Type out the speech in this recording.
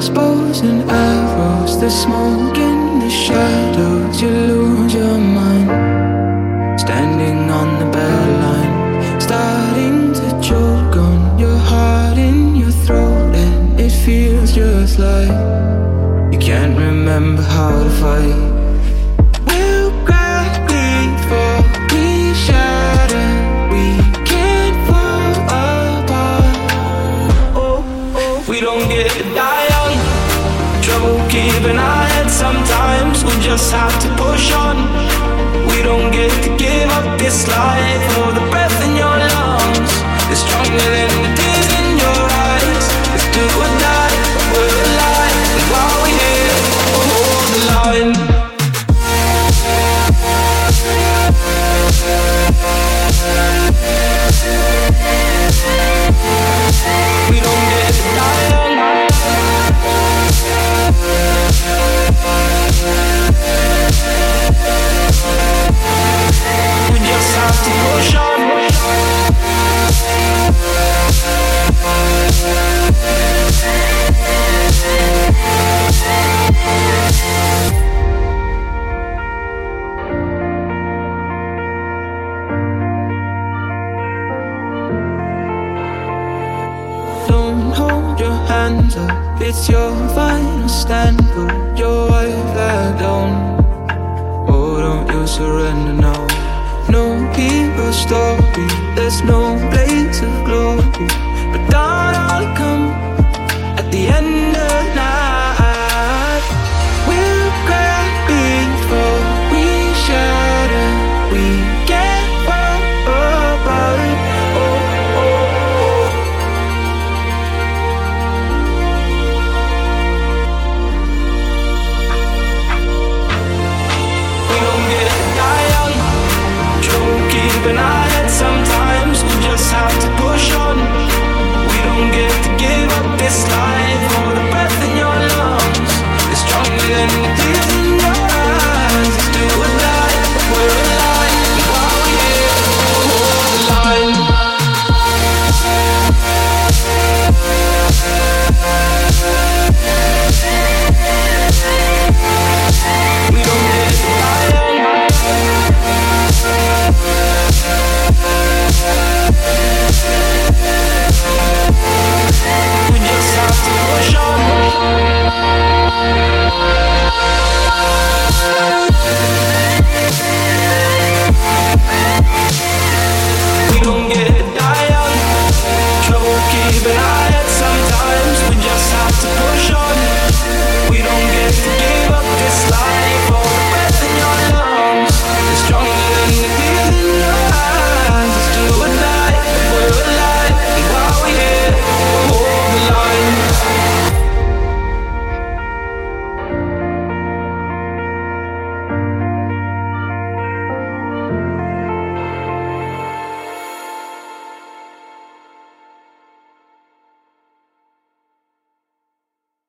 crossbows and arrows, the smoke in the shadows, you lose your mind. Standing on the battle line, starting to choke on your heart in your throat, and it feels just like you can't remember how to fight. Keeping our heads sometimes. We just have to push on. We don't get to give up this life. For the breath and hold your hands up. It's your final stand, put your white flag down. Oh, don't you surrender now. No people stop me. there's no blaze of glory. but I had some times when just have to push on.